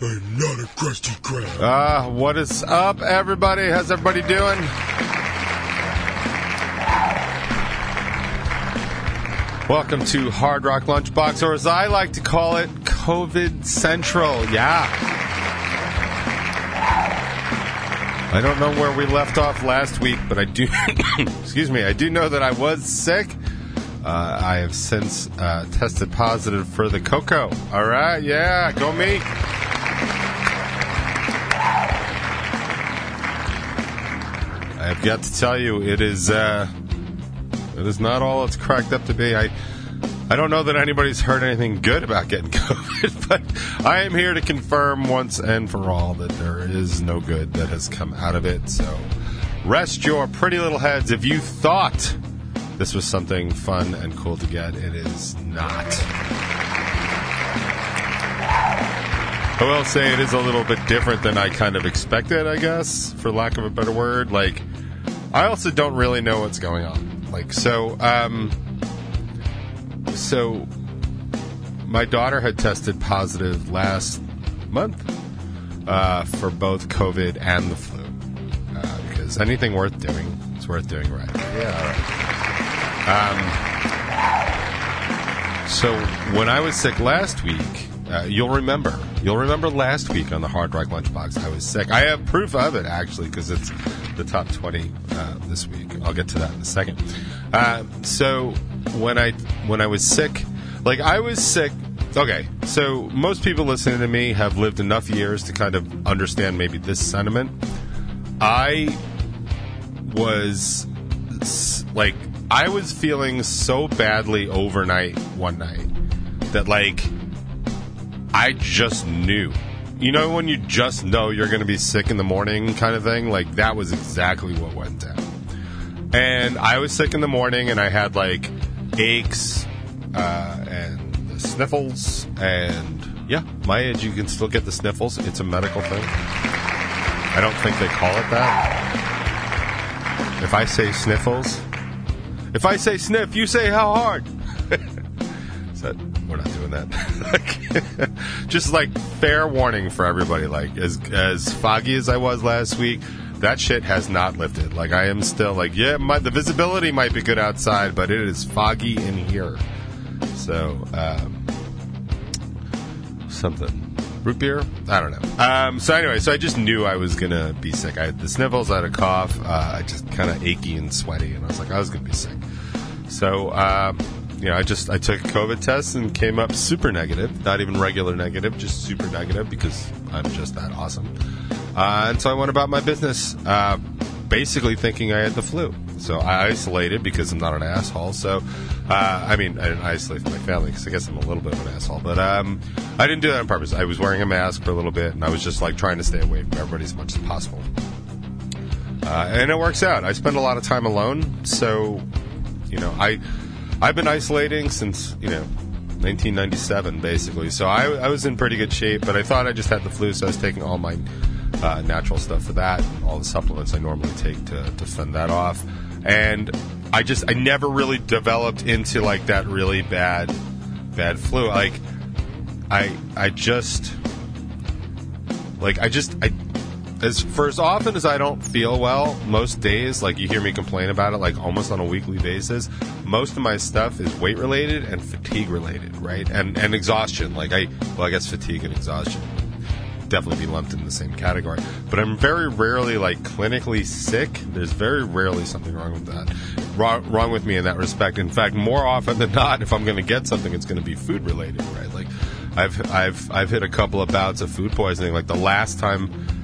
I'm not a crusty crab. Ah, what is up, everybody? How's everybody doing? Welcome to Hard Rock Lunchbox, or as I like to call it, COVID Central. Yeah. I don't know where we left off last week, but I do, excuse me, I do know that I was sick. Uh, I have since uh, tested positive for the cocoa. All right, yeah, go me. I have got to tell you, it is uh, it is not all it's cracked up to be. I I don't know that anybody's heard anything good about getting COVID, but I am here to confirm once and for all that there is no good that has come out of it. So rest your pretty little heads. If you thought this was something fun and cool to get, it is not. I will say it is a little bit different than I kind of expected, I guess, for lack of a better word. Like, I also don't really know what's going on. Like, so, um, so my daughter had tested positive last month uh, for both COVID and the flu. Uh, because anything worth doing is worth doing right. Yeah, all right. Um, so when I was sick last week, uh, you'll remember. You'll remember last week on the Hard Rock Lunchbox, I was sick. I have proof of it actually because it's the top twenty uh, this week. I'll get to that in a second. Uh, so when I when I was sick, like I was sick. Okay, so most people listening to me have lived enough years to kind of understand maybe this sentiment. I was like I was feeling so badly overnight one night that like I just knew. You know when you just know you're going to be sick in the morning kind of thing? Like that was exactly what went down. And I was sick in the morning and I had like aches uh, and sniffles and yeah, my age you can still get the sniffles. It's a medical thing. I don't think they call it that. If I say sniffles, if I say sniff, you say how hard. That we're not doing that. Just like fair warning for everybody. Like as as foggy as I was last week, that shit has not lifted. Like I am still like yeah, my, the visibility might be good outside, but it is foggy in here. So um, something root beer. I don't know. Um, so anyway, so I just knew I was gonna be sick. I had the sniffles, I had a cough, uh, I just kind of achy and sweaty, and I was like, I was gonna be sick. So, um, you know, I just I took a COVID test and came up super negative, not even regular negative, just super negative because I'm just that awesome. Uh, and so I went about my business, uh, basically thinking I had the flu. So I isolated because I'm not an asshole. So, uh, I mean, I didn't isolate from my family because I guess I'm a little bit of an asshole. But um, I didn't do that on purpose. I was wearing a mask for a little bit, and I was just like trying to stay away from everybody as much as possible. Uh, and it works out. I spend a lot of time alone, so you know, I I've been isolating since you know 1997 basically. So I, I was in pretty good shape, but I thought I just had the flu, so I was taking all my uh, natural stuff for that, all the supplements I normally take to to fend that off, and I just I never really developed into like that really bad bad flu. Like I I just like I just I as for as often as I don't feel well, most days, like you hear me complain about it, like almost on a weekly basis. Most of my stuff is weight related and fatigue related, right? And and exhaustion. Like I, well, I guess fatigue and exhaustion definitely be lumped in the same category. But I'm very rarely like clinically sick. There's very rarely something wrong with that. Wrong, wrong with me in that respect. In fact, more often than not, if I'm going to get something, it's going to be food related, right? Like I've I've I've hit a couple of bouts of food poisoning. Like the last time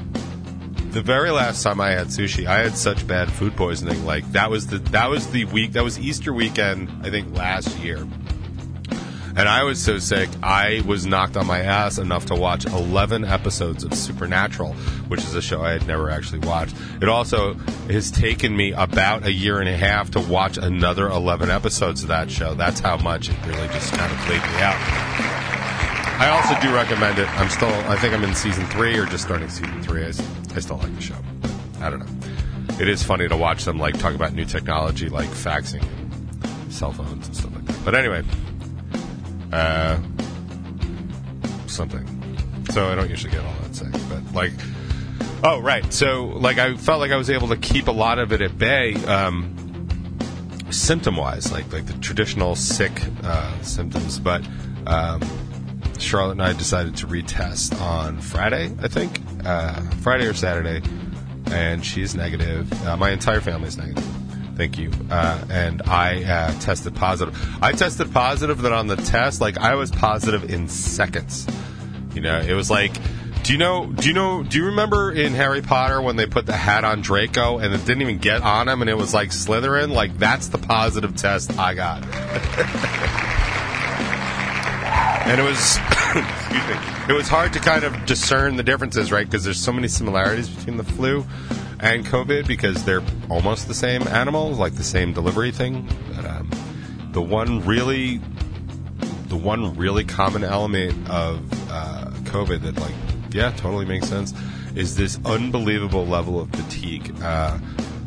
the very last time I had sushi, I had such bad food poisoning. Like that was the that was the week that was Easter weekend, I think last year. And I was so sick, I was knocked on my ass enough to watch 11 episodes of Supernatural, which is a show I had never actually watched. It also has taken me about a year and a half to watch another 11 episodes of that show. That's how much it really just kind of played me out. I also do recommend it. I'm still, I think I'm in season three or just starting season three. I, I still like the show. I don't know. It is funny to watch them like talk about new technology like faxing cell phones and stuff like that. But anyway, uh, something. So I don't usually get all that sick, but like, oh right. So like I felt like I was able to keep a lot of it at bay. Um, symptom wise, like like the traditional sick uh, symptoms. But um, Charlotte and I decided to retest on Friday, I think, uh, Friday or Saturday, and she's negative. Uh, my entire family's negative. Thank you. Uh, and I uh, tested positive. I tested positive that on the test, like I was positive in seconds. You know, it was like, do you know? Do you know? Do you remember in Harry Potter when they put the hat on Draco and it didn't even get on him and it was like Slytherin? Like that's the positive test I got. and it was, excuse me, it was hard to kind of discern the differences, right? Because there's so many similarities between the flu and COVID because they're almost the same animals, like the same delivery thing. But um, the one really the one really common element of uh, COVID that, like, yeah, totally makes sense is this unbelievable level of fatigue. Uh,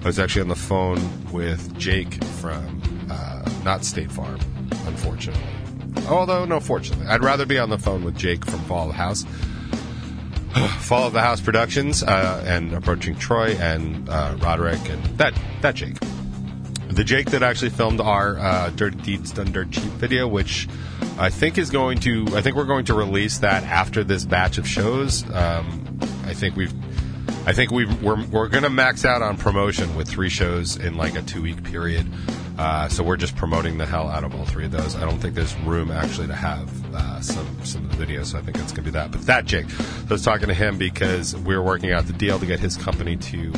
I was actually on the phone with Jake from uh, not State Farm, unfortunately. Although, no, fortunately, I'd rather be on the phone with Jake from Fall of the House. Fall of the House Productions uh, and approaching Troy and uh, Roderick and that that Jake the Jake that actually filmed our uh, Dirty Deeds Done Dirt Cheap video, which I think is going to, I think we're going to release that after this batch of shows. Um, I think we've, I think we've, we're, we're going to max out on promotion with three shows in like a two week period. Uh, so we're just promoting the hell out of all three of those. I don't think there's room actually to have uh, some some of the videos, so I think it's going to be that. But that Jake, I was talking to him because we are working out the deal to get his company to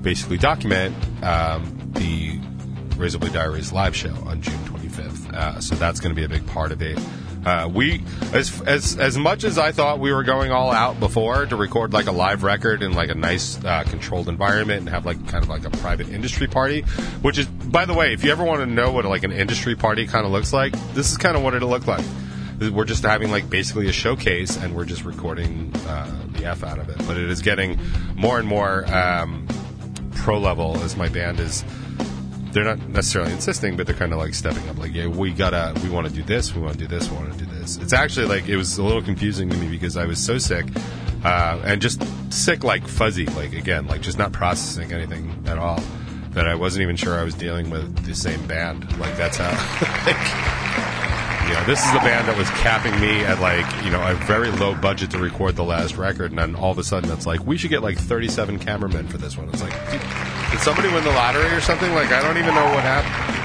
basically document um, the Razorblade Diaries live show on June 25th. Uh, so that's going to be a big part of it. Uh, we, as as as much as I thought we were going all out before to record like a live record in like a nice uh, controlled environment and have like kind of like a private industry party, which is by the way, if you ever want to know what like an industry party kind of looks like, this is kind of what it'll look like. We're just having like basically a showcase, and we're just recording uh, the f out of it. But it is getting more and more um, pro level as my band is they're not necessarily insisting, but they're kind of like stepping up. Like, yeah, we gotta, we want to do this, we want to do this, we want to do this. It's actually like it was a little confusing to me because I was so sick uh, and just sick, like fuzzy, like again, like just not processing anything at all. That I wasn't even sure I was dealing with the same band. Like that's how. like, this is the band that was capping me at like you know a very low budget to record the last record, and then all of a sudden it's like we should get like 37 cameramen for this one. It's like, did somebody win the lottery or something? Like I don't even know what happened.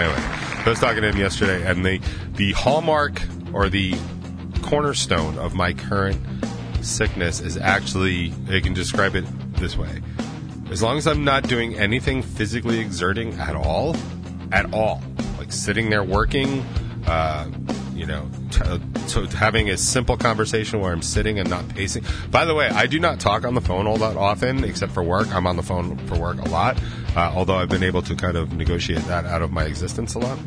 Anyway, I was talking to him yesterday, and the the hallmark or the cornerstone of my current sickness is actually I can describe it this way. As long as I'm not doing anything physically exerting at all, at all, like sitting there working, uh, you know, t- having a simple conversation where I'm sitting and not pacing. By the way, I do not talk on the phone all that often, except for work. I'm on the phone for work a lot, uh, although I've been able to kind of negotiate that out of my existence a lot.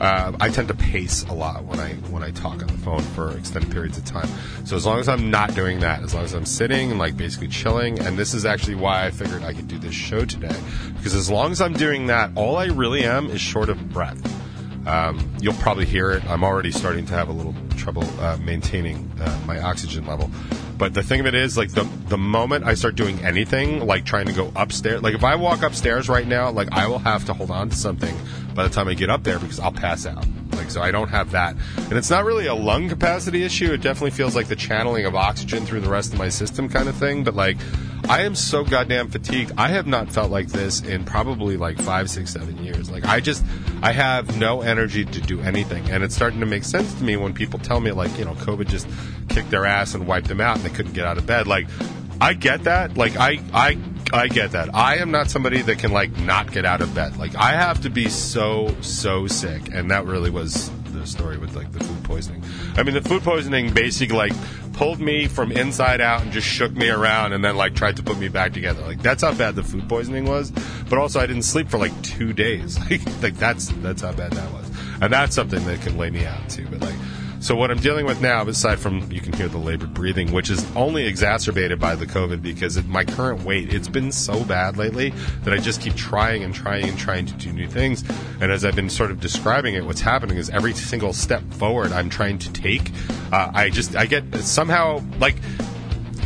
Uh, I tend to pace a lot when I when I talk on the phone for extended periods of time. So as long as I'm not doing that, as long as I'm sitting and like basically chilling, and this is actually why I figured I could do this show today, because as long as I'm doing that, all I really am is short of breath. Um, you'll probably hear it. I'm already starting to have a little trouble uh, maintaining uh, my oxygen level. But the thing of it is, like the the moment I start doing anything, like trying to go upstairs, like if I walk upstairs right now, like I will have to hold on to something by the time I get up there because I'll pass out. Like so, I don't have that, and it's not really a lung capacity issue. It definitely feels like the channeling of oxygen through the rest of my system kind of thing. But like, I am so goddamn fatigued. I have not felt like this in probably like five, six, seven years. Like I just, I have no energy to do anything, and it's starting to make sense to me when people tell me like, you know, COVID just kicked their ass and wiped them out, and they couldn't get out of bed. Like, I get that. Like I, I, I get that. I am not somebody that can like not get out of bed. Like I have to be so so sick, and that really was the story with like the food poisoning. I mean, the food poisoning basically like pulled me from inside out and just shook me around, and then like tried to put me back together. Like that's how bad the food poisoning was. But also, I didn't sleep for like two days. Like, that's that's how bad that was, and that's something that can lay me out too. But like. So what I'm dealing with now, aside from you can hear the labored breathing, which is only exacerbated by the COVID because at my current weight, it's been so bad lately that I just keep trying and trying and trying to do new things. And as I've been sort of describing it, what's happening is every single step forward I'm trying to take, uh, I just I get somehow like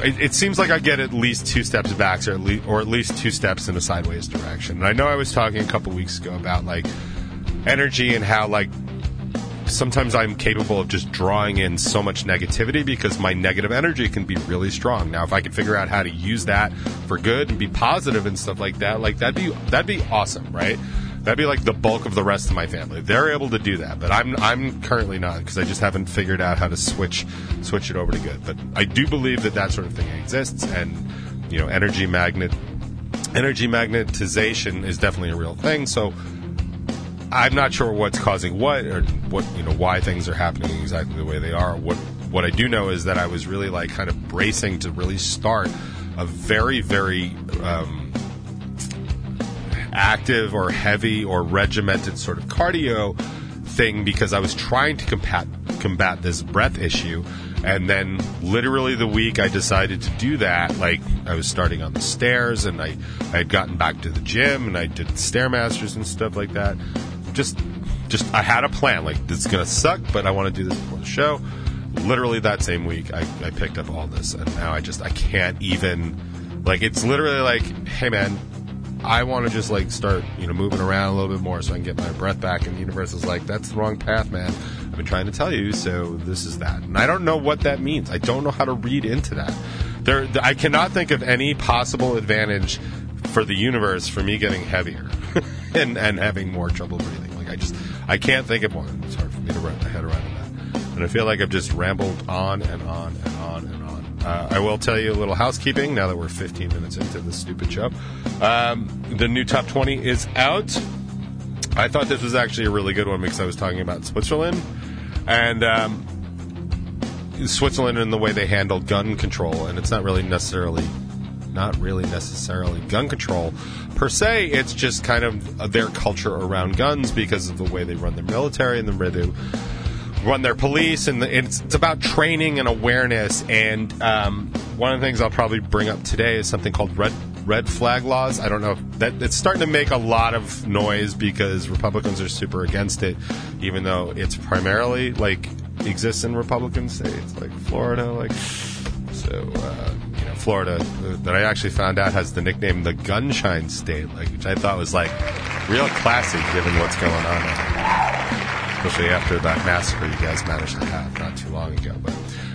it, it, seems like I get at least two steps back, or at, least, or at least two steps in a sideways direction. And I know I was talking a couple weeks ago about like energy and how like sometimes I'm capable of just drawing in so much negativity because my negative energy can be really strong. Now, if I could figure out how to use that for good and be positive and stuff like that, like that'd be that'd be awesome, right? That'd be like the bulk of the rest of my family. They're able to do that, but I'm I'm currently not because I just haven't figured out how to switch switch it over to good. But I do believe that that sort of thing exists, and you know, energy magnet energy magnetization is definitely a real thing. So I'm not sure what's causing what or what you know why things are happening exactly the way they are. What what I do know is that I was really like kind of bracing to really start a very very um, active or heavy or regimented sort of cardio thing because I was trying to combat combat this breath issue. And then, literally, the week I decided to do that, like I was starting on the stairs, and I, I had gotten back to the gym, and I did stairmasters and stuff like that just just I had a plan. Like this is gonna suck, but I want to do this before the show. Literally that same week, I, I picked up all this, and now I just I can't even like it's literally like, hey man, I want to just like start you know moving around a little bit more so I can get my breath back. And the universe is like, that's the wrong path, man. I've been trying to tell you, so this is that, and I don't know what that means. I don't know how to read into that. There, I cannot think of any possible advantage for the universe for me getting heavier and and having more trouble breathing. I just I can't think of one. It's hard for me to wrap my head around that. And I feel like I've just rambled on and on and on and on. Uh, I will tell you a little housekeeping now that we're 15 minutes into this stupid show. Um, the new top 20 is out. I thought this was actually a really good one because I was talking about Switzerland and um, Switzerland and the way they handle gun control, and it's not really necessarily not really necessarily gun control per se. It's just kind of their culture around guns because of the way they run their military and the way they run their police, and it's, it's about training and awareness. And um, one of the things I'll probably bring up today is something called red red flag laws. I don't know if that it's starting to make a lot of noise because Republicans are super against it, even though it's primarily like exists in Republican states like Florida, like so. Uh, Florida that I actually found out has the nickname the Gunshine State, like which I thought was like real classy given what's going on, especially after that massacre you guys managed to have not too long ago. But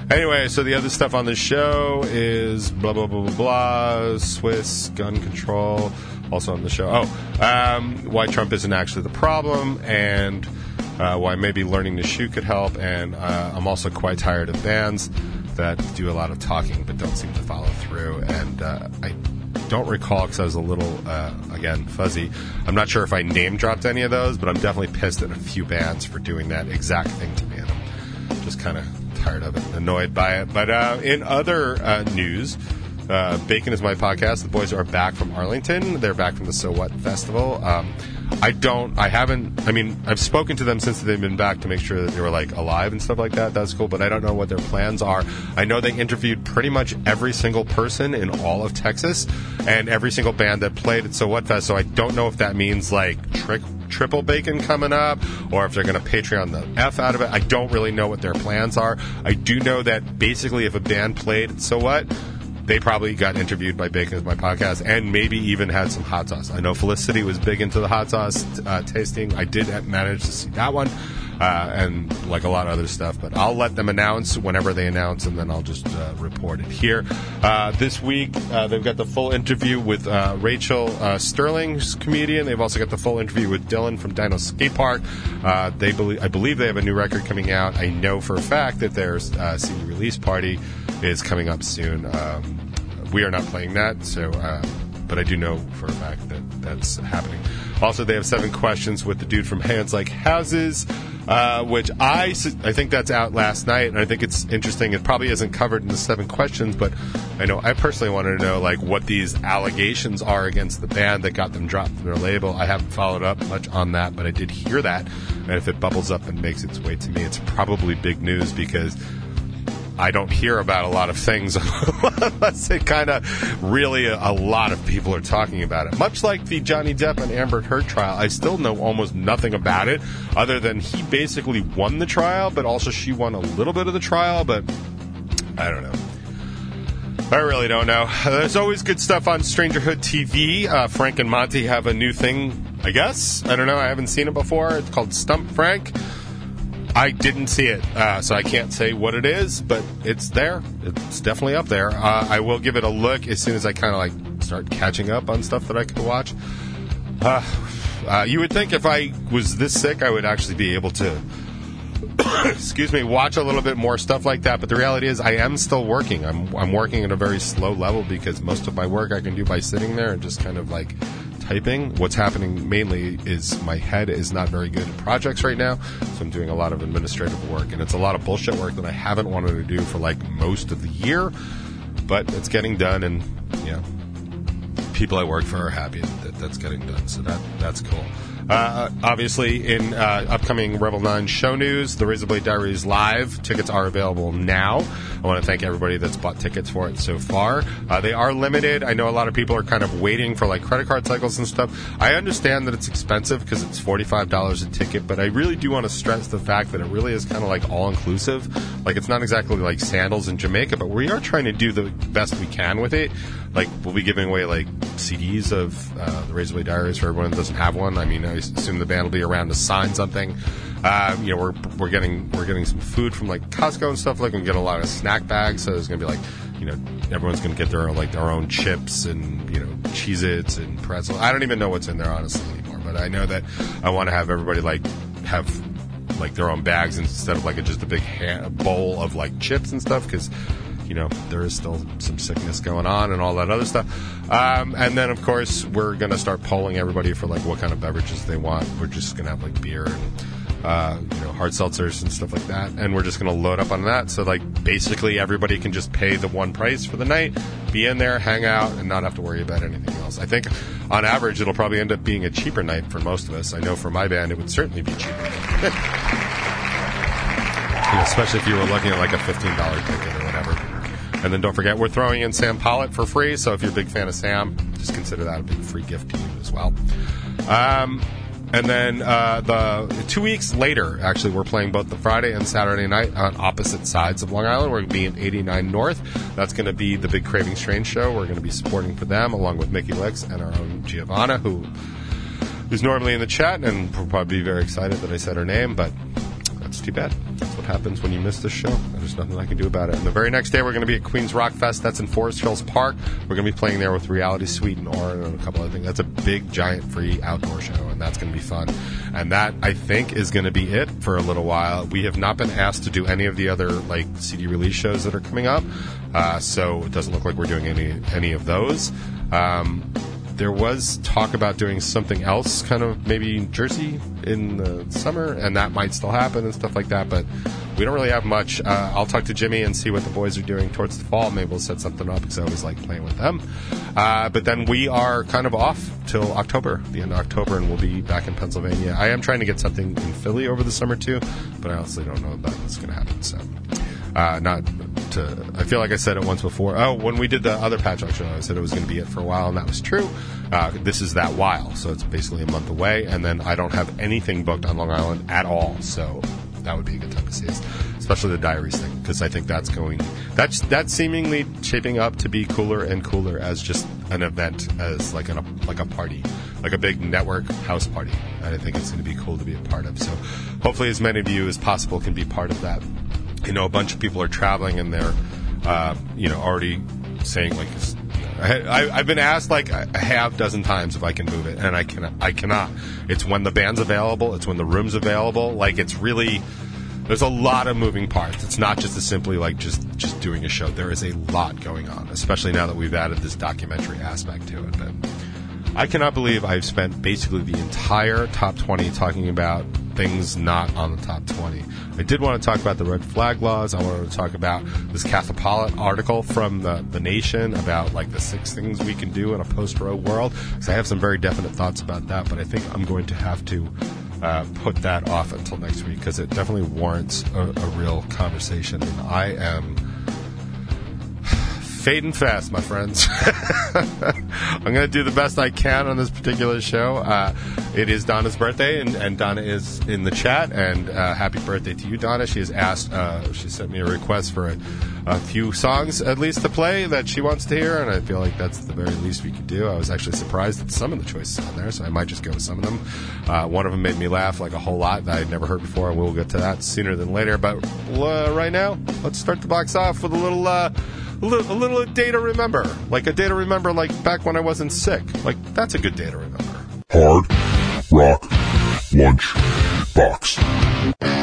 anyway, so the other stuff on the show is blah blah blah blah blah Swiss gun control. Also on the show, oh, um, why Trump isn't actually the problem, and uh, why maybe learning to shoot could help. And uh, I'm also quite tired of bans that do a lot of talking but don't seem to follow through. And uh, I don't recall because I was a little, uh, again, fuzzy. I'm not sure if I name dropped any of those, but I'm definitely pissed at a few bands for doing that exact thing to me. And I'm just kind of tired of it, annoyed by it. But uh, in other uh, news, uh, Bacon is my podcast. The boys are back from Arlington. They're back from the So What Festival. Um, I don't. I haven't. I mean, I've spoken to them since they've been back to make sure that they were like alive and stuff like that. That's cool, but I don't know what their plans are. I know they interviewed pretty much every single person in all of Texas and every single band that played at So What Fest. So I don't know if that means like trick triple bacon coming up or if they're going to Patreon the F out of it. I don't really know what their plans are. I do know that basically if a band played at So What, they probably got interviewed by Bacon as my podcast and maybe even had some hot sauce. I know Felicity was big into the hot sauce uh, tasting. I did manage to see that one. Uh, and like a lot of other stuff. But I'll let them announce whenever they announce, and then I'll just uh, report it here. Uh, this week, uh, they've got the full interview with uh, Rachel Sterling's comedian. They've also got the full interview with Dylan from Dino Skate Park. they believe, I believe they have a new record coming out. I know for a fact that their CD release party is coming up soon. Um, we are not playing that, so uh, but I do know for a fact that that's happening. Also, they have seven questions with the dude from Hands Like Houses. uh, which I think that's out last night, and I think it's interesting. It probably isn't covered in the seven questions, but I know I personally wanted to know like what these allegations are against the band that got them dropped from their label. I haven't followed up much on that, but I did hear that, and if it bubbles up and makes its way to me, it's probably big news because. I don't hear about a lot of things unless it kind of really a, a, lot of people are talking about it. Much like the Johnny Depp and Amber Heard trial, I still know almost nothing about it other than he basically won the trial, but also she won a little bit of the trial, but I don't know. I really don't know. There's always good stuff on Strangerhood TV. Uh, Frank and Monty have a new thing, I guess. I don't know. I haven't seen it before. It's called Stump Frank. I didn't see it, uh, so I can't say what it is, but it's there. It's definitely up there. Uh, I will give it a look as soon as I kind of like start catching up on stuff that I could watch. Uh, you would think if I was this sick, I would actually be able to, excuse me, watch a little bit more stuff like that. But the reality is, I am still working. I'm I'm working at a very slow level because most of my work I can do by sitting there and just kind of like typing. What's happening mainly is my head is not very good at projects right now, so I'm doing a lot of administrative work, and it's a lot of bullshit work that I haven't wanted to do for like most of the year, but it's getting done, and you know, people I work for are happy that that's getting done, so that that's cool. Uh, obviously, in uh, upcoming Revel 9 show news, the Razorblade Diaries live tickets are available now. I want to thank everybody that's bought tickets for it so far. Uh, they are limited. I know a lot of people are kind of waiting for like credit card cycles and stuff. I understand that it's expensive because it's $45 a ticket, but I really do want to stress the fact that it really is kind of like all inclusive. Like, it's not exactly like sandals in Jamaica, but we are trying to do the best we can with it. Like, we'll be giving away like CDs of uh, the Razorblade Diaries for everyone that doesn't have one. I mean, I assume the band will be around to sign something. Uh, you know, we're we're getting we're getting some food from like Costco and stuff. Like, we get a lot of snack bags. So there's gonna be like, you know, everyone's gonna get their like their own chips and you know, Cheez-Its and pretzel. I don't even know what's in there honestly anymore. But I know that I want to have everybody like have like their own bags instead of like a, just a big bowl of like chips and stuff because you know there is still some sickness going on and all that other stuff. Um, and then of course we're going to start polling everybody for like what kind of beverages they want. We're just going to have like beer and uh, you know hard seltzers and stuff like that. And we're just going to load up on that. So like basically everybody can just pay the one price for the night be in there hang out and not have to worry about anything else. I think on average it'll probably end up being a cheaper night for most of us. I know for my band it would certainly be cheaper. Especially if you were looking at like a fifteen dollar ticket or whatever. And then don't forget, we're throwing in Sam Pollitt for free. So if you're a big fan of Sam, just consider that a big free gift to you as well. Um, and then uh, the two weeks later, actually, we're playing both the Friday and Saturday night on opposite sides of Long Island. We're going to be in 89 North. That's going to be the big Craving Strange show. We're going to be supporting for them along with Mickey Licks and our own Giovanna, who's normally in the chat and will probably be very excited that I said her name, but that's too bad. That's what happens when you miss this show. There's nothing I can do about it. And the very next day, we're going to be at Queens Rock Fest. That's in Forest Hills Park. We're going to be playing there with Reality Suite and Orin and a couple other things. That's a big, giant, free outdoor show, and that's going to be fun. And that, I think, is going to be it for a little while. We have not been asked to do any of the other like CD release shows that are coming up, uh, so it doesn't look like we're doing any any of those. Um, there was talk about doing something else, kind of maybe Jersey in the summer, and that might still happen and stuff like that. But we don't really have much. Uh, I'll talk to Jimmy and see what the boys are doing towards the fall. Maybe we'll set something up because I always like playing with them. Uh, but then we are kind of off till October, the end of October, and we'll be back in Pennsylvania. I am trying to get something in Philly over the summer too, but I honestly don't know about what's going to happen. So. Uh, not to, I feel like I said it once before. Oh, when we did the other Patchwork show, I said it was going to be it for a while, and that was true. Uh, this is that while, so it's basically a month away, and then I don't have anything booked on Long Island at all, so that would be a good time to see us, especially the diaries thing, because I think that's going, that's that's seemingly shaping up to be cooler and cooler as just an event, as like an, like a party, like a big network house party. And I think it's going to be cool to be a part of. So hopefully, as many of you as possible can be part of that you know, a bunch of people are traveling and they're, uh, you know, already saying like, I, I've been asked like a half dozen times if I can move it, and I cannot. I cannot. It's when the band's available. It's when the room's available. Like it's really. There's a lot of moving parts. It's not just simply like just just doing a show. There is a lot going on, especially now that we've added this documentary aspect to it. But I cannot believe I've spent basically the entire top 20 talking about things not on the top 20. I did want to talk about the red flag laws. I wanted to talk about this Katha Pollitt article from the, the Nation about like the six things we can do in a post Roe world. So I have some very definite thoughts about that, but I think I'm going to have to uh, put that off until next week because it definitely warrants a, a real conversation. And I am fading fast, my friends. I'm going to do the best I can on this particular show. Uh, it is Donna's birthday, and, and, Donna is in the chat. And uh, happy birthday to you, Donna. She has asked, uh, she sent me a request for a, a, few songs at least to play that she wants to hear, and I feel like that's the very least we could do. I was actually surprised at some of the choices on there, so I might just go with some of them. Uh, one of them made me laugh like a whole lot that I'd never heard before, and we'll get to that sooner than later. But uh, right now, let's start the box off with a little uh, a little, a day to remember. Like a day to remember, like back when I wasn't sick. Like, that's a good day to remember. Hard Rock Lunch Box.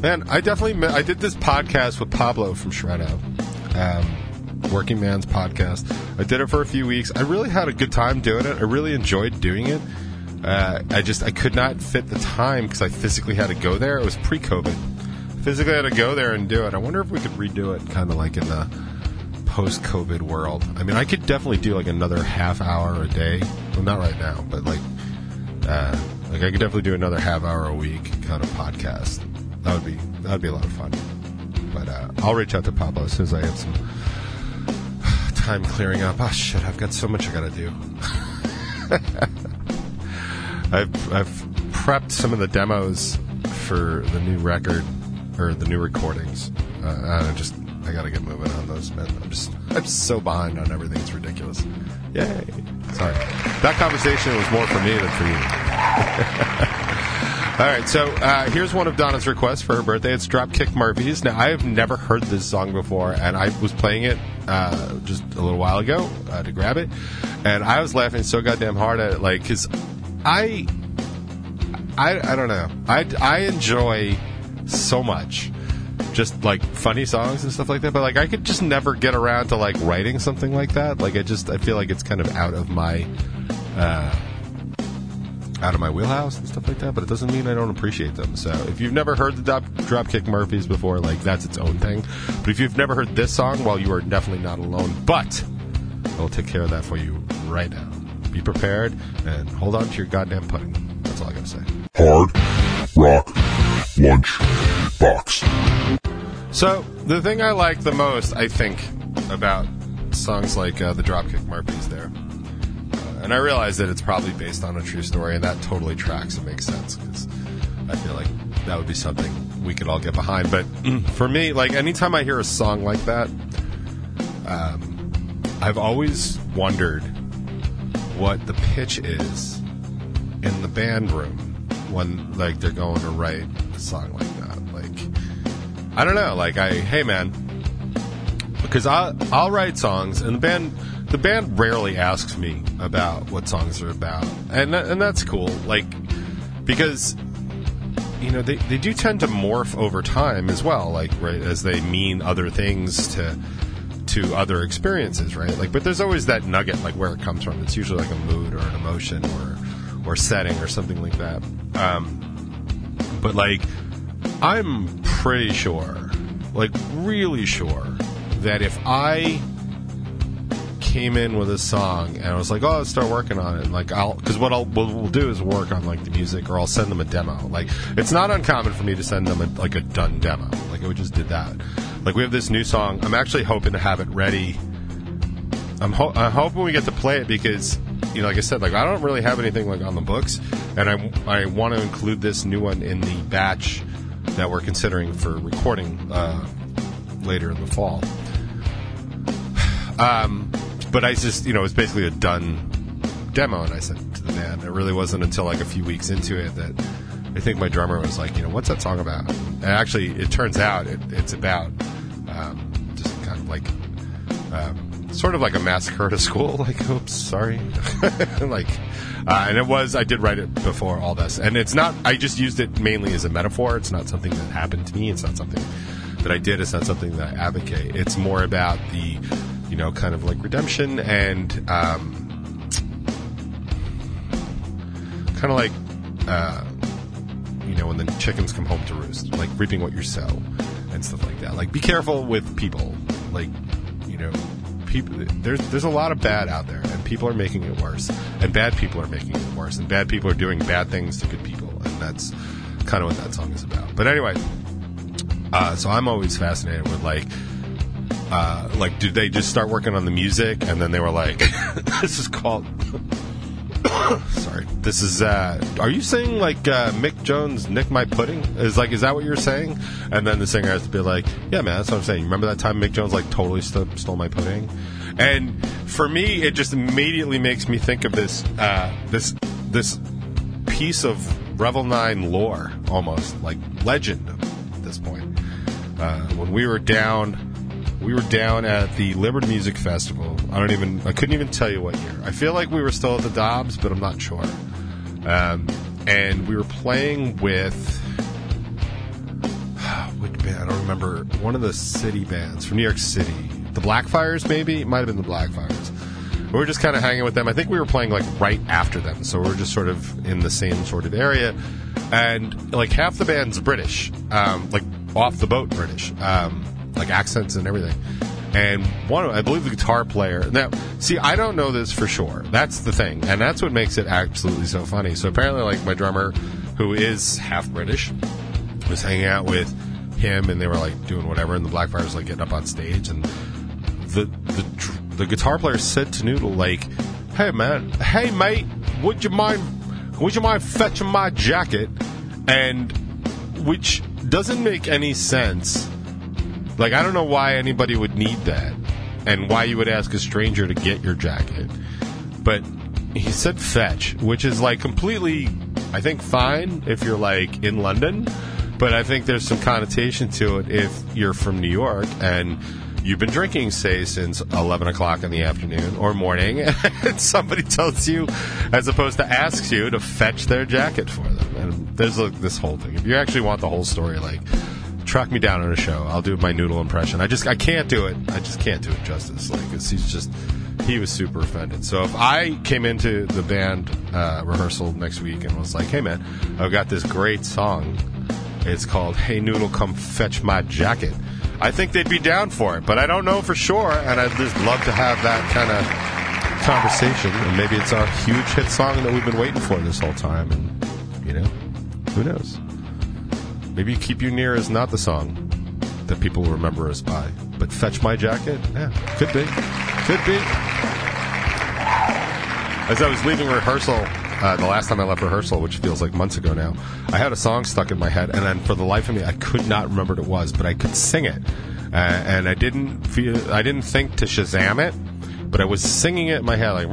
Man, I definitely I did this podcast with Pablo from Shred Out, um, Working Man's podcast. I did it for a few weeks. I really had a good time doing it. I really enjoyed doing it. Uh, I just I could not fit the time because I physically had to go there. It was pre-COVID. Physically had to go there and do it. I wonder if we could redo it, kind of like in the post-COVID world. I mean, I could definitely do like another half hour a day. Well, not right now, but like, uh, like I could definitely do another half hour a week kind of podcast. That would be that would be a lot of fun. But uh, I'll reach out to Pablo as soon as I have some time clearing up. Oh shit, I've got so much I got to do. I've I've prepped some of the demos for the new record or the new recordings. Uh, I just I gotta get moving on those. I'm just, I'm so behind on everything. It's ridiculous. Yay. Sorry. That conversation was more for me than for you. All right, so uh, here's one of Donna's requests for her birthday. It's Dropkick Murphys. Now, I have never heard this song before, and I was playing it uh, just a little while ago uh, to grab it, and I was laughing so goddamn hard at it, like, because I, I, I don't know, I, I enjoy so much just like funny songs and stuff like that, but like I could just never get around to like writing something like that. Like I just, I feel like it's kind of out of my. Uh, out of my wheelhouse and stuff like that, but it doesn't mean I don't appreciate them. So if you've never heard the drop, Dropkick Murphys before, like that's its own thing. But if you've never heard this song, well, you are definitely not alone. But I'll take care of that for you right now. Be prepared and hold on to your goddamn pudding. That's all I gotta say. Hard Rock Lunch Box. So the thing I like the most, I think, about songs like uh, the Dropkick Murphys there and I realize that it's probably based on a true story, and that totally tracks and makes sense because I feel like that would be something we could all get behind. But for me, like anytime I hear a song like that, um, I've always wondered what the pitch is in the band room when like they're going to write a song like that. Like I don't know. Like I, hey man, because I I'll write songs and the band the band rarely asks me about what songs are about, and and that's cool. Like because you know they, they do tend to morph over time as well, like right as they mean other things to to other experiences, right? Like, but there's always that nugget, like where it comes from. It's usually like a mood or an emotion or or setting or something like that. Um, but like, I'm pretty sure, like really sure, that if I came in with a song and I was like, oh, let's start working on it. And like, I'll, cause what I'll, what we'll do is work on like the music or I'll send them a demo. Like, it's not uncommon for me to send them a, like a done demo. Like, we just did that. Like, we have this new song. I'm actually hoping to have it ready. I'm, ho- I'm hoping we get to play it because, you know, like I said, like, I don't really have anything like on the books and I, I want to include this new one in the batch that we're considering for recording, uh, later in the fall. Um, but I just, you know, it was basically a done demo, and I said to the band, it really wasn't until like a few weeks into it that I think my drummer was like, you know, what's that song about? And actually, it turns out it, it's about um, just kind of like, um, sort of like a massacre at a school. Like, oops, sorry. like, uh, and it was, I did write it before all this. And it's not, I just used it mainly as a metaphor. It's not something that happened to me. It's not something that I did. It's not something that I advocate. It's more about the, you know, kind of like redemption and um, kind of like, uh, you know, when the chickens come home to roost, like reaping what you sow and stuff like that. Like, be careful with people. Like, you know, people. There's there's a lot of bad out there, and people are making it worse, and bad people are making it worse, and bad people are doing bad things to good people, and that's kind of what that song is about. But anyway, uh, so I'm always fascinated with like uh, like, did they just start working on the music and then they were like, this is called. Sorry. This is, uh, are you saying like, uh, Mick Jones, Nick My Pudding? Is like, is that what you're saying? And then the singer has to be like, yeah, man, that's what I'm saying. Remember that time Mick Jones like totally st- stole my pudding? And for me, it just immediately makes me think of this, uh, this, this piece of Revel 9 lore, almost like legend at this point. Uh, when we were down we were down at the Liberty Music Festival. I don't even, I couldn't even tell you what year. I feel like we were still at the Dobbs, but I'm not sure. Um, and we were playing with, which band? I don't remember. One of the city bands from New York City. The Blackfires, maybe? It might have been the Blackfires. We were just kind of hanging with them. I think we were playing like right after them, so we are just sort of in the same sort of area. And like half the band's British, um, like off the boat British. Um, like accents and everything. And one, I believe the guitar player. Now, see, I don't know this for sure. That's the thing, and that's what makes it absolutely so funny. So apparently, like my drummer, who is half British, was hanging out with him, and they were like doing whatever, and the Blackfires was like getting up on stage, and the the the guitar player said to Noodle like, "Hey man, hey mate, would you mind would you mind fetching my jacket?" And which doesn't make any sense Like, I don't know why anybody would need that and why you would ask a stranger to get your jacket. But he said fetch, which is like completely, I think, fine if you're like in London. But I think there's some connotation to it if you're from New York and you've been drinking, say, since 11 o'clock in the afternoon or morning, and somebody tells you, as opposed to asks you, to fetch their jacket for them. And there's like, this whole thing. If you actually want the whole story, like, track me down on a show. I'll do my noodle impression. I just, I can't do it. I just can't do it justice. Like, he's just, he was super offended. So if I came into the band uh, rehearsal next week and was like, hey man, I've got this great song. It's called Hey Noodle, Come Fetch My Jacket. I think they'd be down for it, but I don't know for sure, and I'd just love to have that kind of conversation. And maybe it's a huge hit song that we've been waiting for this whole time, and you know, who knows? Maybe Keep You Near is not the song that people remember us by, but Fetch My Jacket, yeah, could be, could be. As I was leaving rehearsal, uh, the last time I left rehearsal, which feels like months ago now, I had a song stuck in my head, and then for the life of me, I could not remember what it was, but I could sing it, uh, and I didn't feel, I didn't think to Shazam it, but I was singing it in my head, like,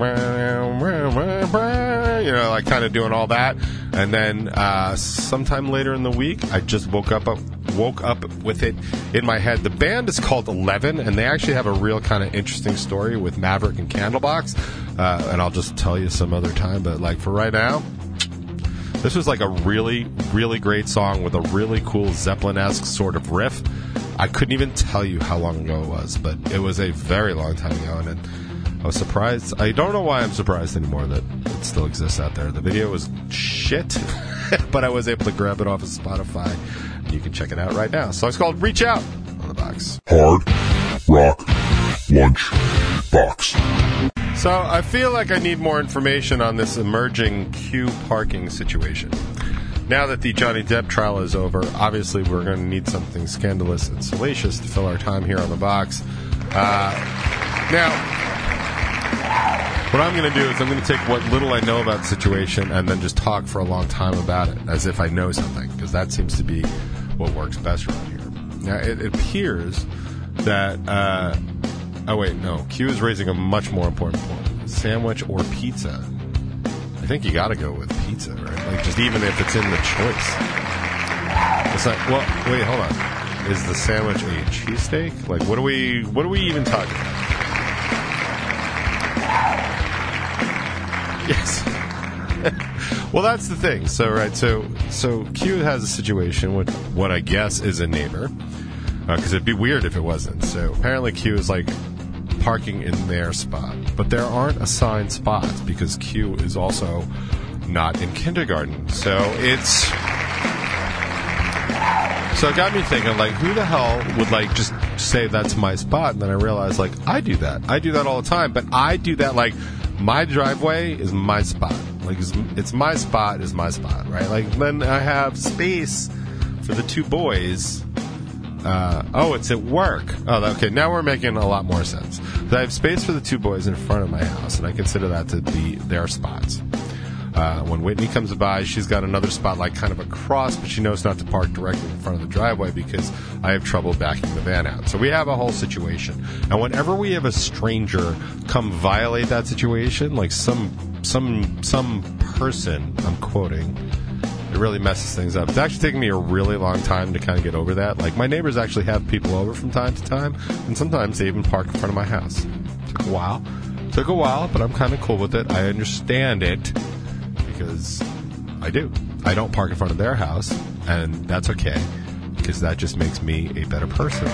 you know, like kind of doing all that, and then uh, sometime later in the week, I just woke up, woke up with it in my head. The band is called Eleven, and they actually have a real kind of interesting story with Maverick and Candlebox, uh, and I'll just tell you some other time. But like for right now, this was like a really, really great song with a really cool Zeppelin-esque sort of riff. I couldn't even tell you how long ago it was, but it was a very long time ago, and I was surprised. I don't know why I'm surprised anymore that it still exists out there. The video was shit, but I was able to grab it off of Spotify. You can check it out right now. So it's called Reach Out on the box. Hard Rock Lunch Box. So I feel like I need more information on this emerging Q parking situation. Now that the Johnny Depp trial is over, obviously we're going to need something scandalous and salacious to fill our time here on the box. Uh, now, what I'm going to do is I'm going to take what little I know about the situation and then just talk for a long time about it, as if I know something, because that seems to be what works best around here. Now, it, appears that. Uh, oh wait, no. Q is raising a much more important point: sandwich or pizza. I think you got to go with pizza, right? Like just even if it's in the choice. It's like, well, wait, hold on. Is the sandwich a cheesesteak? Like, what are we? What are we even talking about? Yes. well, that's the thing. So, right. So, so Q has a situation with what I guess is a neighbor, uh, because it'd be weird if it wasn't. So, apparently, Q is like parking in their spot, but there aren't assigned spots because Q is also not in kindergarten. So it's. So it got me thinking, like, who the hell would like just say that's my spot? And then I realized, like, I do that. I do that all the time, but I do that like my driveway is my spot. Like it's, it's my spot is my spot, right? Like then I have space for the two boys. Uh, oh, it's at work. Oh, okay. Now we're making a lot more sense. I have space for the two boys in front of my house, and I consider that to be their spots. Uh, when Whitney comes by, she's got another spot like kind of across, but she knows not to park directly in front of the driveway because I have trouble backing the van out. So we have a whole situation. And whenever we have a stranger come violate that situation, like some some some person, I'm quoting, it really messes things up. It's actually taken me a really long time to kind of get over that. Like my neighbors actually have people over from time to time, and sometimes they even park in front of my house. Took a while. Took a while, but I'm kind of cool with it. I understand it because I do. I don't park in front of their house, and that's okay because that just makes me a better person.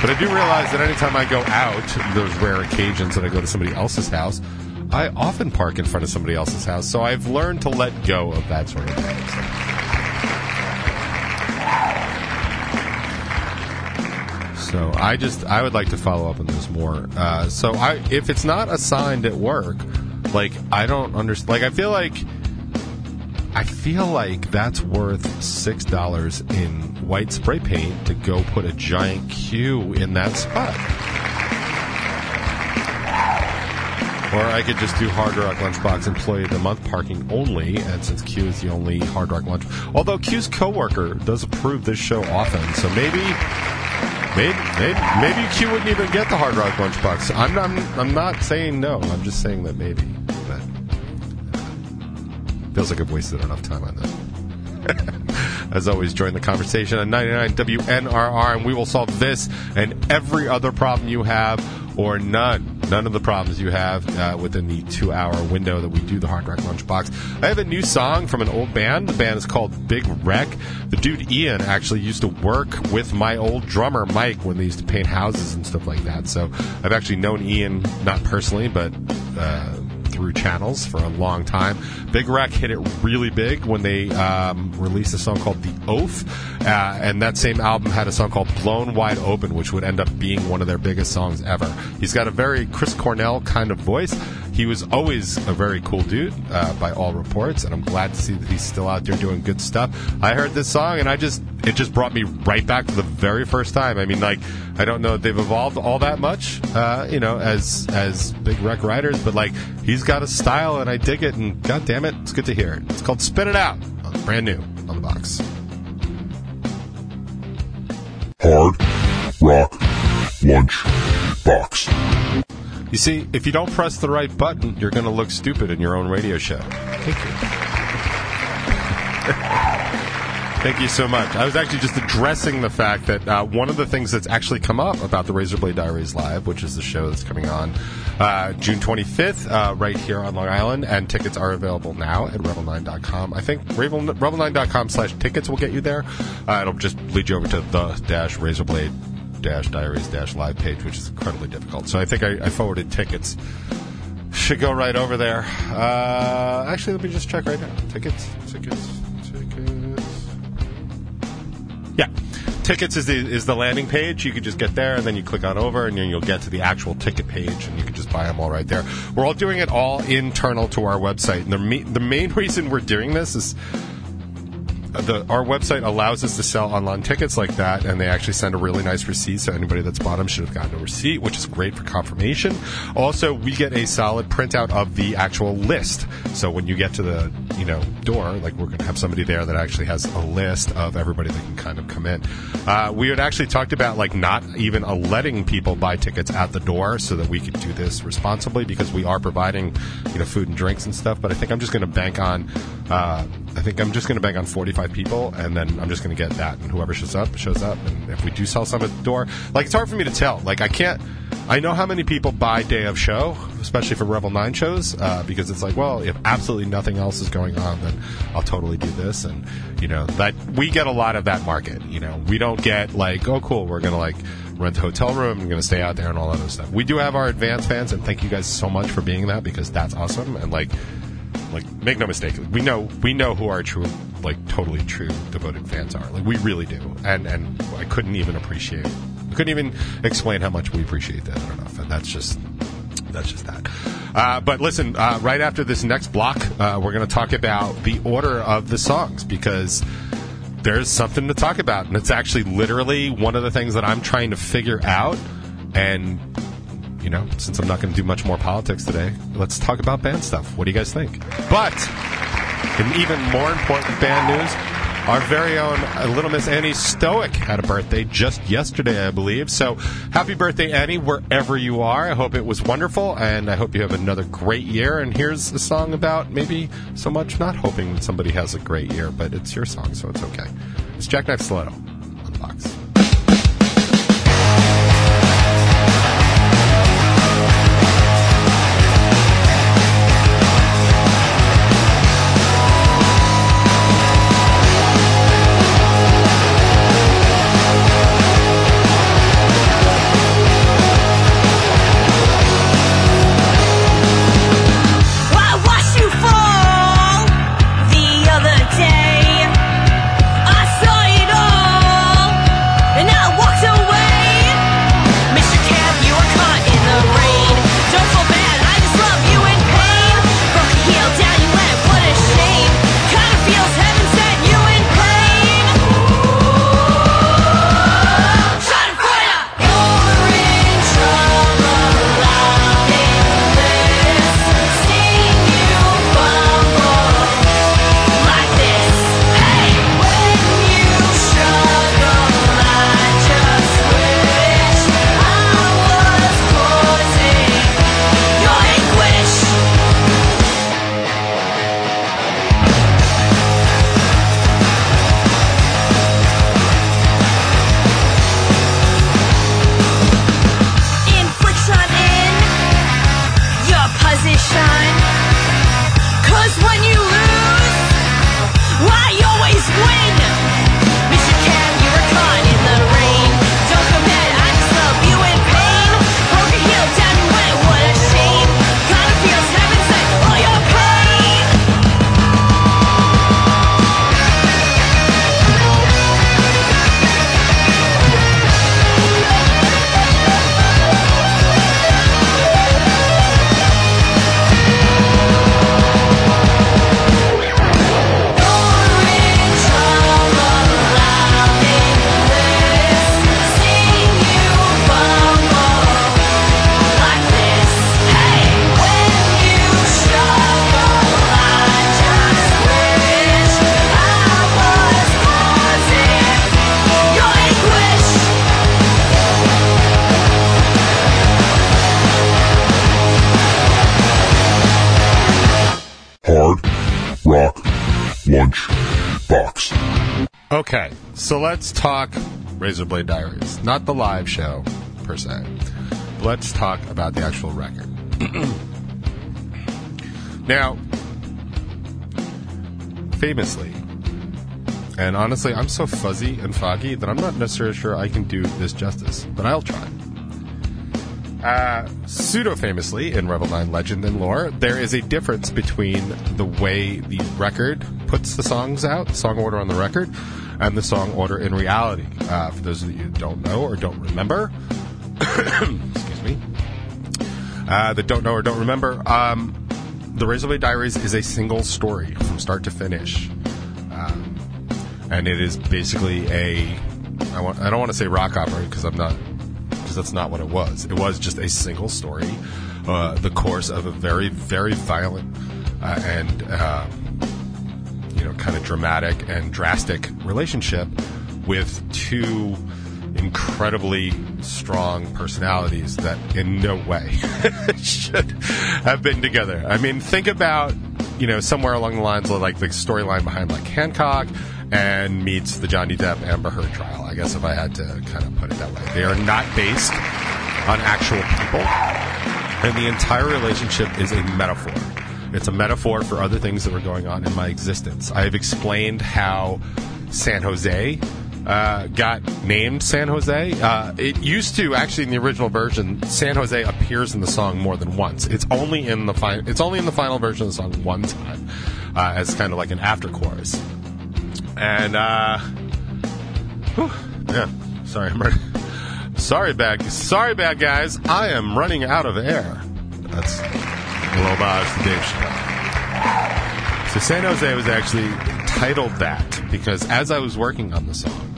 But I do realize that anytime I go out, those rare occasions that I go to somebody else's house, I often park in front of somebody else's house. So I've learned to let go of that sort of thing. So I just I would like to follow up on this more. Uh, so I if it's not assigned at work, like I don't understand. Like I feel like I feel like that's worth six dollars in white spray paint to go put a giant Q in that spot. Or I could just do Hard Rock Lunchbox Employee of the Month parking only, and since Q is the only Hard Rock Lunch. Although Q's coworker does approve this show often, so maybe. Maybe, maybe, maybe Q wouldn't even get the Hard Rock Lunchbox. I'm not, I'm not saying no. I'm just saying that maybe. But uh, feels like I've wasted enough time on this. As always, join the conversation on 99 WNRR, and we will solve this and every other problem you have, or none, none of the problems you have uh, within the two-hour window that we do the Hard Rock Lunchbox. I have a new song from an old band. The band is called Big Wreck. The dude Ian actually used to work with my old drummer Mike when they used to paint houses and stuff like that. So I've actually known Ian not personally, but. Uh, through channels for a long time. Big Wreck hit it really big when they um, released a song called The Oath, uh, and that same album had a song called Blown Wide Open, which would end up being one of their biggest songs ever. He's got a very Chris Cornell kind of voice. He was always a very cool dude, uh, by all reports, and I'm glad to see that he's still out there doing good stuff. I heard this song, and I just it just brought me right back to the very first time. I mean, like I don't know they've evolved all that much, uh, you know, as as big wreck writers, but like he's got a style, and I dig it. And god damn it, it's good to hear it. It's called "Spin It Out," brand new on the box. Hard Rock Lunch Box. You see, if you don't press the right button, you're going to look stupid in your own radio show. Thank you. Thank you so much. I was actually just addressing the fact that uh, one of the things that's actually come up about the Razorblade Diaries Live, which is the show that's coming on uh, June 25th, uh, right here on Long Island, and tickets are available now at revel9.com. I think revel, revel9.com slash tickets will get you there. Uh, it'll just lead you over to the dash Razorblade dash diaries dash live page, which is incredibly difficult. So I think I, I forwarded tickets. Should go right over there. Uh, actually, let me just check right now. Tickets, tickets, tickets. Yeah, tickets is the is the landing page. You can just get there, and then you click on over, and then you'll get to the actual ticket page, and you can just buy them all right there. We're all doing it all internal to our website, and the the main reason we're doing this is the, our website allows us to sell online tickets like that, and they actually send a really nice receipt. So anybody that's bought them should have gotten a receipt, which is great for confirmation. Also, we get a solid printout of the actual list. So when you get to the you know door, like we're going to have somebody there that actually has a list of everybody that can kind of come in. Uh, we had actually talked about like not even letting people buy tickets at the door so that we could do this responsibly because we are providing you know food and drinks and stuff. But I think I'm just going to bank on. Uh, I think I'm just going to bank on 45 people, and then I'm just going to get that, and whoever shows up shows up. And if we do sell some at the door, like it's hard for me to tell. Like I can't. I know how many people buy day of show, especially for Revel Nine shows, uh, because it's like, well, if absolutely nothing else is going on, then I'll totally do this, and you know that we get a lot of that market. You know, we don't get like, oh, cool, we're going to like rent a hotel room, we're going to stay out there, and all that other stuff. We do have our advanced fans, and thank you guys so much for being that because that's awesome, and like like make no mistake we know we know who our true like totally true devoted fans are. Like we really do. And and i couldn't even appreciate i couldn't even explain how much we appreciate that enough. And that's just that's just that. Uh, but listen uh, right after this next block uh, we're going to talk about the order of the songs because there's something to talk about. And it's actually literally one of the things that i'm trying to figure out. And you know, since I'm not going to do much more politics today, let's talk about band stuff. What do you guys think? But, in even more important band news, our very own uh, Little Miss Annie Stoic had a birthday just yesterday, I believe. So, happy birthday, Annie, wherever you are. I hope it was wonderful, and I hope you have another great year. And here's a song about maybe so much not hoping that somebody has a great year, but it's your song, so it's okay. It's Jackknife Stiletto on so let's talk Razorblade Diaries. Not the live show, per se. Let's talk about the actual record. now, famously, and honestly, I'm so fuzzy and foggy that I'm not necessarily sure I can do this justice, but I'll try. Uh, pseudo famously in Revel 9 legend and lore, there is a difference between the way the record puts the songs out, song order on the record, and the song order in reality. Uh, for those of you who don't know or don't remember, excuse me, uh, that don't know or don't remember, um, the Razorblade Diaries is a single story from start to finish. Um, and it is basically a, I, want, I don't want to say rock opera because I'm not because that's not what it was. It was just a single story, uh, the course of a very, very violent uh, and uh, know, kind of dramatic and drastic relationship with two incredibly strong personalities that in no way should have been together. I mean, think about you know somewhere along the lines of like the storyline behind like Hancock and meets the Johnny Depp Amber Heard trial. I guess if I had to kind of put it that way, they are not based on actual people, and the entire relationship is a metaphor. It's a metaphor for other things that were going on in my existence. I have explained how San Jose uh, got named San Jose. Uh, it used to actually in the original version, San Jose appears in the song more than once. It's only in the fi- It's only in the final version of the song one time uh, as kind of like an after chorus. And uh, whew, yeah, sorry, I'm running. Sorry, bad. Sorry, bad guys. I am running out of air. That's little homage to Dave Chappelle. So San Jose was actually titled that because as I was working on the song,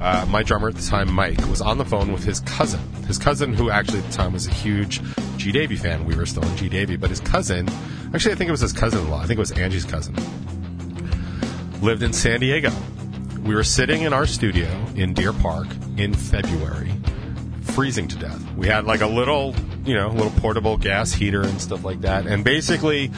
uh, my drummer at the time, Mike, was on the phone with his cousin. His cousin, who actually at the time was a huge G Davy fan. We were still in G Davy, but his cousin, actually, I think it was his cousin-in-law. I think it was Angie's cousin. Lived in San Diego. We were sitting in our studio in Deer Park in February, freezing to death. We had like a little, you know, a little portable gas heater and stuff like that, and basically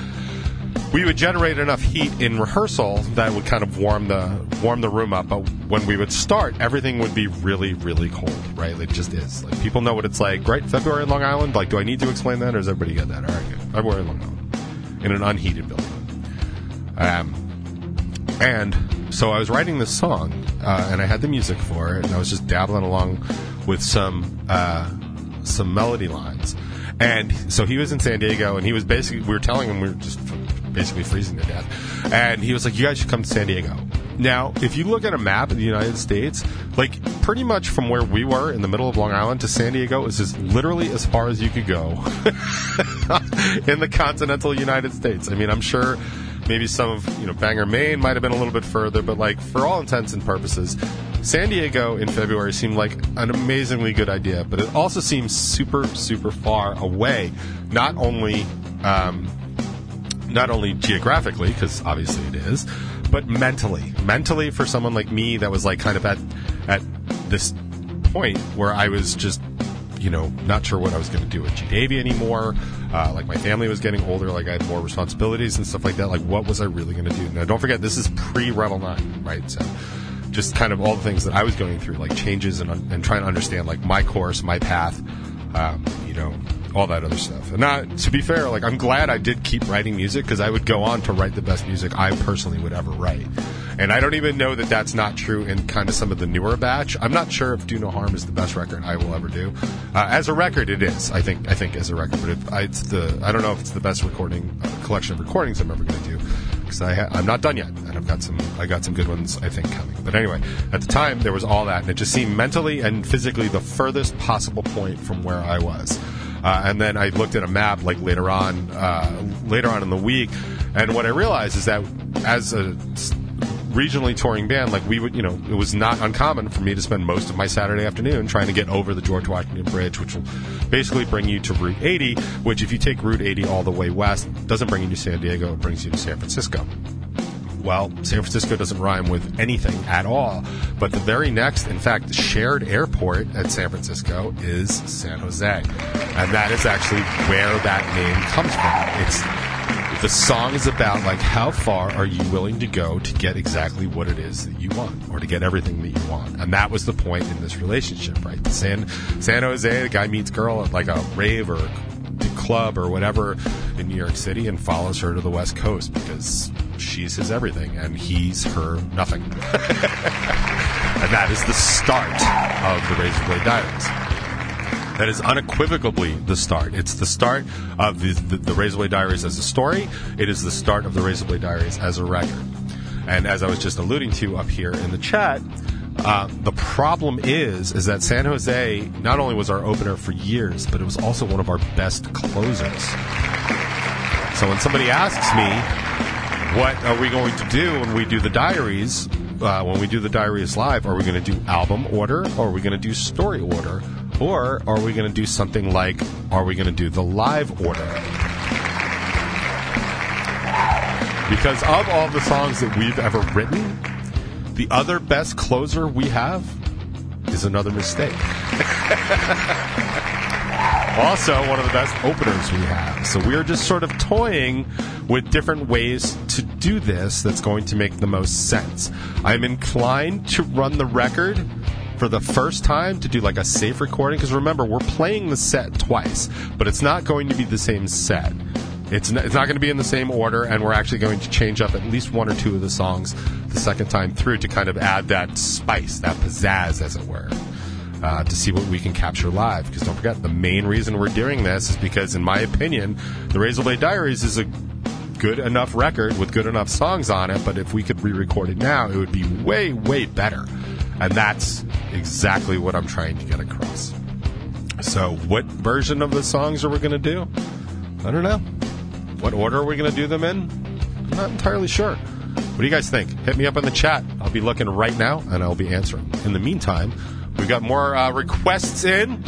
we would generate enough heat in rehearsal that would kind of warm the warm the room up. But when we would start, everything would be really, really cold. Right? It just is. Like people know what it's like. Right? February in Long Island. Like, do I need to explain that, or does everybody get that? All right, good. February in Long Island, in an unheated building. Um, and so I was writing this song, uh, and I had the music for it, and I was just dabbling along with some uh, some melody lines. And so he was in San Diego, and he was basically we were telling him we were just basically freezing to death, and he was like, "You guys should come to San Diego." Now, if you look at a map of the United States, like pretty much from where we were in the middle of Long Island to San Diego is as literally as far as you could go in the continental United States. I mean, I'm sure maybe some of you know Bangor, Maine might have been a little bit further, but like for all intents and purposes, San Diego in February seemed like an amazingly good idea, but it also seems super super far away. Not only um, not only geographically, because obviously it is, but mentally. Mentally, for someone like me that was like kind of at at this point where I was just you know, not sure what I was going to do with Davy anymore. Uh, like my family was getting older, like I had more responsibilities and stuff like that. Like, what was I really going to do? Now, don't forget, this is pre Revel 9, right? So, just kind of all the things that I was going through, like changes and, and trying to understand, like, my course, my path, um, you know, all that other stuff. And not, to be fair, like, I'm glad I did keep writing music because I would go on to write the best music I personally would ever write. And I don't even know that that's not true in kind of some of the newer batch. I'm not sure if Do No Harm is the best record I will ever do. Uh, as a record, it is. I think. I think as a record, but I, it's the. I don't know if it's the best recording uh, collection of recordings I'm ever going to do because I ha- I'm not done yet, and I've got some. I got some good ones I think coming. But anyway, at the time there was all that, and it just seemed mentally and physically the furthest possible point from where I was. Uh, and then I looked at a map like later on, uh, later on in the week, and what I realized is that as a regionally touring band, like we would, you know, it was not uncommon for me to spend most of my Saturday afternoon trying to get over the George Washington Bridge, which will basically bring you to Route 80, which if you take Route 80 all the way west, doesn't bring you to San Diego, it brings you to San Francisco. Well, San Francisco doesn't rhyme with anything at all. But the very next, in fact, shared airport at San Francisco is San Jose. And that is actually where that name comes from. It's the song is about like how far are you willing to go to get exactly what it is that you want or to get everything that you want. And that was the point in this relationship right? San san jose the guy meets girl at like a rave or club or whatever in new york city and follows her to the west coast because she's his everything and he's her nothing. And that is the start of the razor blade diaries that is unequivocally the start. It's the start of the, the, the Razorblade Diaries as a story. It is the start of the Razorblade Diaries as a record. And as I was just alluding to up here in the chat, uh, the problem is is that San Jose not only was our opener for years, but it was also one of our best closers. So when somebody asks me, what are we going to do when we do the diaries? Uh, when we do the diaries live, are we going to do album order or are we going to do story order? Or are we going to do something like, are we going to do the live order? Because of all the songs that we've ever written, the other best closer we have is another mistake. also, one of the best openers we have. So we are just sort of toying with different ways to do this that's going to make the most sense. I'm inclined to run the record for the first time to do like a safe recording? Because remember we're playing the set twice but it's not going to be the same set. It's not, it's not going to be in the same order and we're actually going to change up at least one or two of the songs the second time through to kind of add that spice that pizzazz as it were uh, to see what we can capture live. Because don't forget the main reason we're doing this is because in my opinion the razorblade diaries is a good enough record with good enough songs on it but if we could re-record it now it would be way way better and that's exactly what I'm trying to get across. So, what version of the songs are we going to do? I don't know. What order are we going to do them in? I'm not entirely sure. What do you guys think? Hit me up in the chat. I'll be looking right now and I'll be answering. In the meantime, we've got more uh, requests in.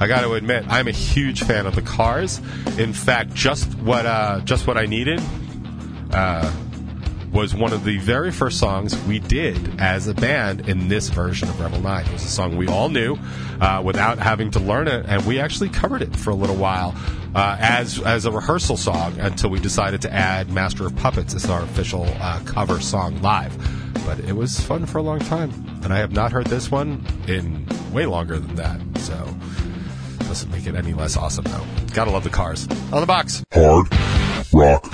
I got to admit, I'm a huge fan of the Cars. In fact, just what uh, just what I needed. Uh, was one of the very first songs we did as a band in this version of Revel 9. It was a song we all knew uh, without having to learn it, and we actually covered it for a little while uh, as, as a rehearsal song until we decided to add Master of Puppets as our official uh, cover song live. But it was fun for a long time, and I have not heard this one in way longer than that, so doesn't make it any less awesome though. Gotta love the cars. On the box. Hard Rock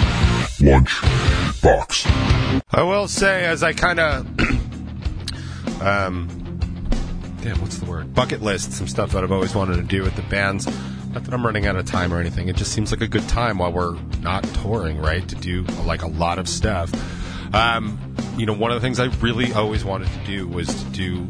Lunch Box. I will say, as I kind of, um, damn, what's the word? Bucket list some stuff that I've always wanted to do with the bands. Not that I'm running out of time or anything. It just seems like a good time while we're not touring, right? To do like a lot of stuff. Um, you know, one of the things I really always wanted to do was to do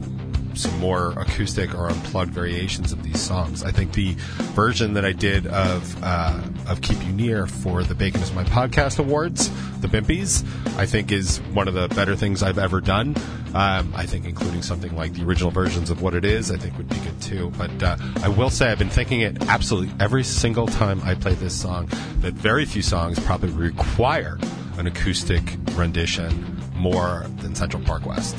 some more acoustic or unplugged variations of these songs. I think the version that I did of uh, of Keep You Near for the Bacon Is My Podcast Awards, the Bimpies, I think is one of the better things I've ever done. Um, I think including something like the original versions of What It Is, I think would be good too. But uh, I will say I've been thinking it absolutely every single time I play this song that very few songs probably require an acoustic rendition more than Central Park West.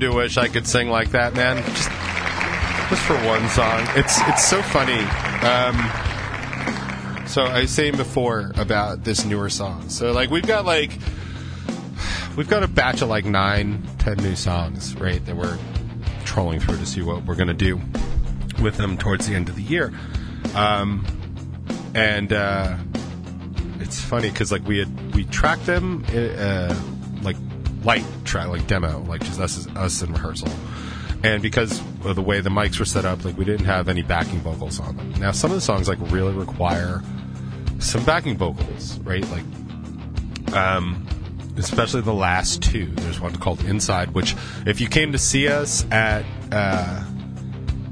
Do wish I could sing like that, man. Just, just for one song. It's it's so funny. Um, so I was saying before about this newer song. So like we've got like we've got a batch of like nine, ten new songs, right? That we're trolling through to see what we're gonna do with them towards the end of the year. Um, and uh, it's funny because like we had we tracked them uh, light track like demo like just us us in rehearsal. And because of the way the mics were set up like we didn't have any backing vocals on them. Now some of the songs like really require some backing vocals right? Like um especially the last two. There's one called inside which if you came to see us at uh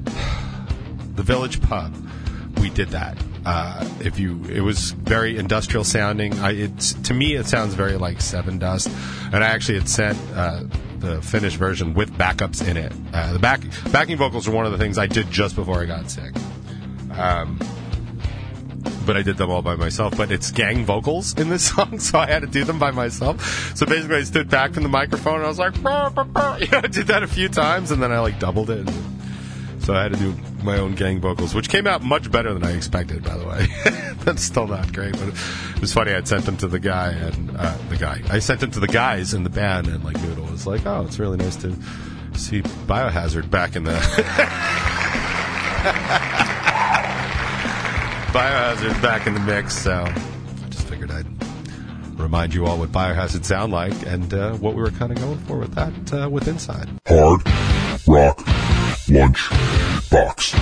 the village pub we did that uh, if you it was very industrial sounding I, it's to me it sounds very like Sevendust and i actually had sent uh, the finished version with backups in it uh, the back backing vocals are one of the things i did just before i got sick um, but I did them all by myself. But it's gang vocals in this song, so I had to do them by myself. So basically, I stood back from the microphone and I was like, "Brr, brr, brr." you know, I did that a few times, and then I like doubled it. So I had to do my own gang vocals, which came out much better than I expected, by the way. That's still not great, but it was funny. I'd sent them to the guy and uh, the guy. I sent them to the guys in the band, and like Noodle was like, "Oh, it's really nice to see Biohazard back in the Biohazard back in the mix." So I just figured I'd remind you all what Biohazard sound like and uh, what we were kind of going for with that uh, with Inside. Hard Lunch Box.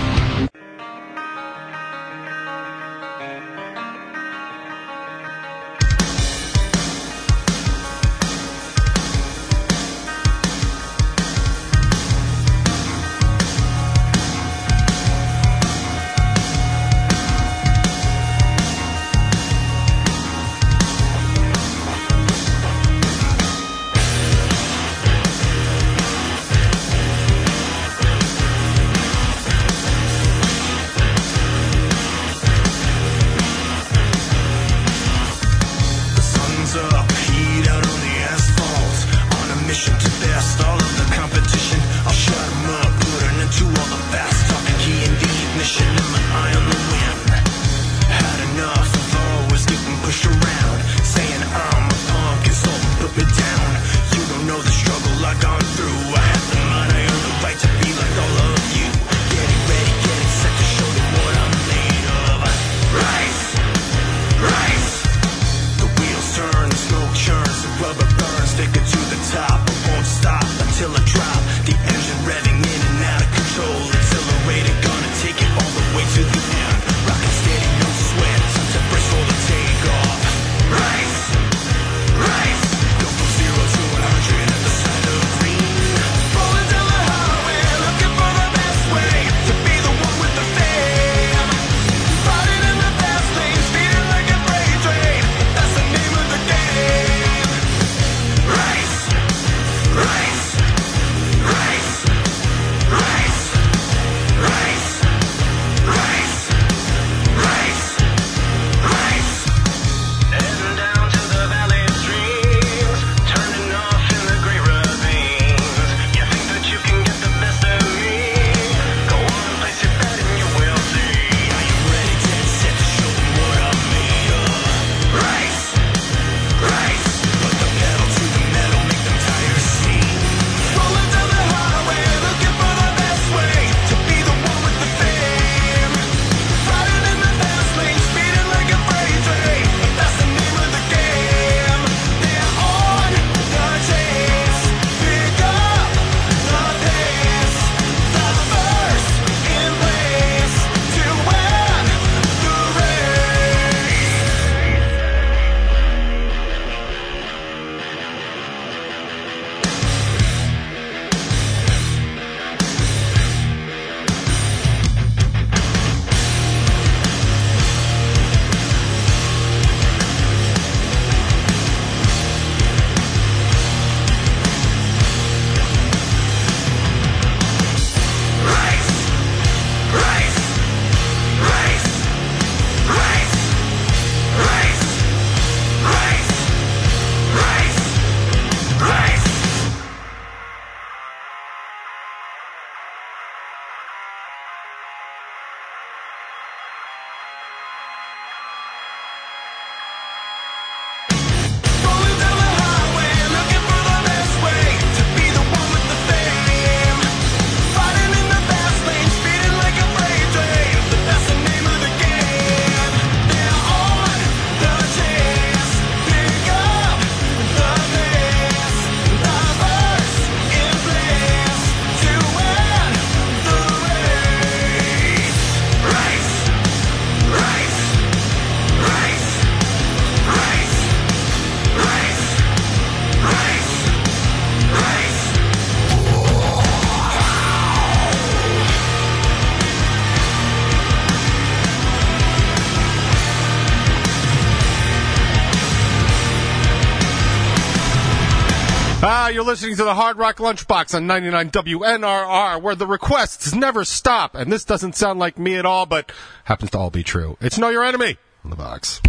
listening to the Hard Rock Lunchbox on 99 WNRR, where the requests never stop. And this doesn't sound like me at all, but happens to all be true. It's Know Your Enemy on the box.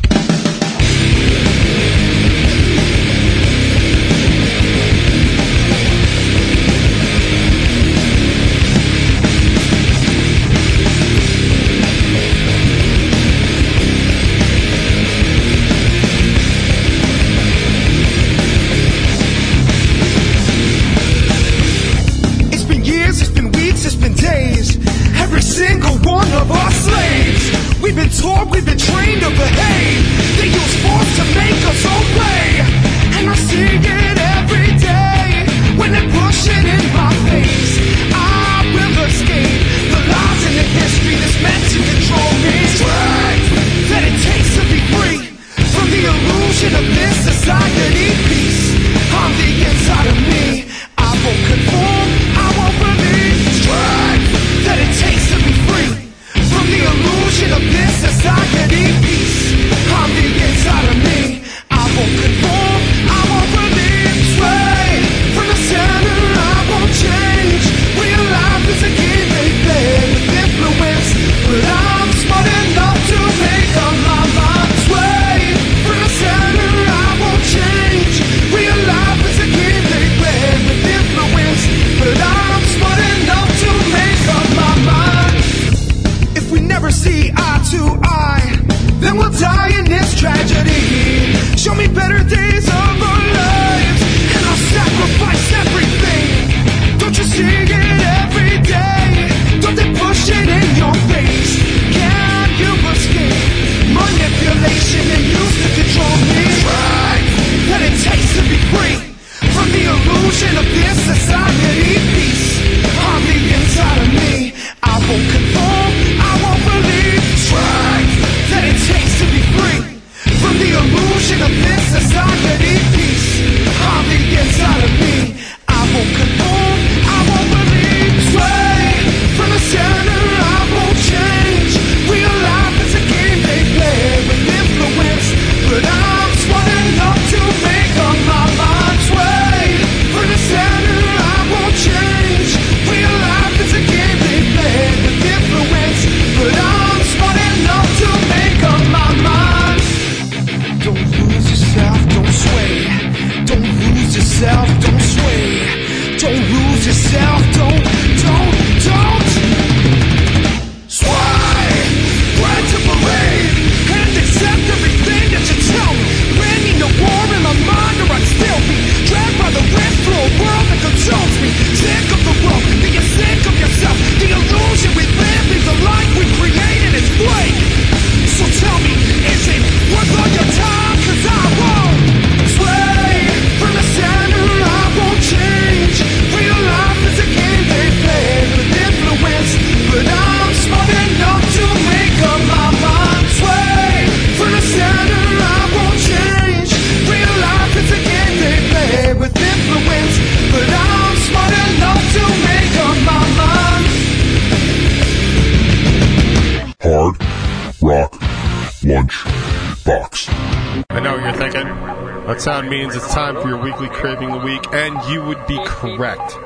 Means it's time for your weekly craving of the week, and you would be correct.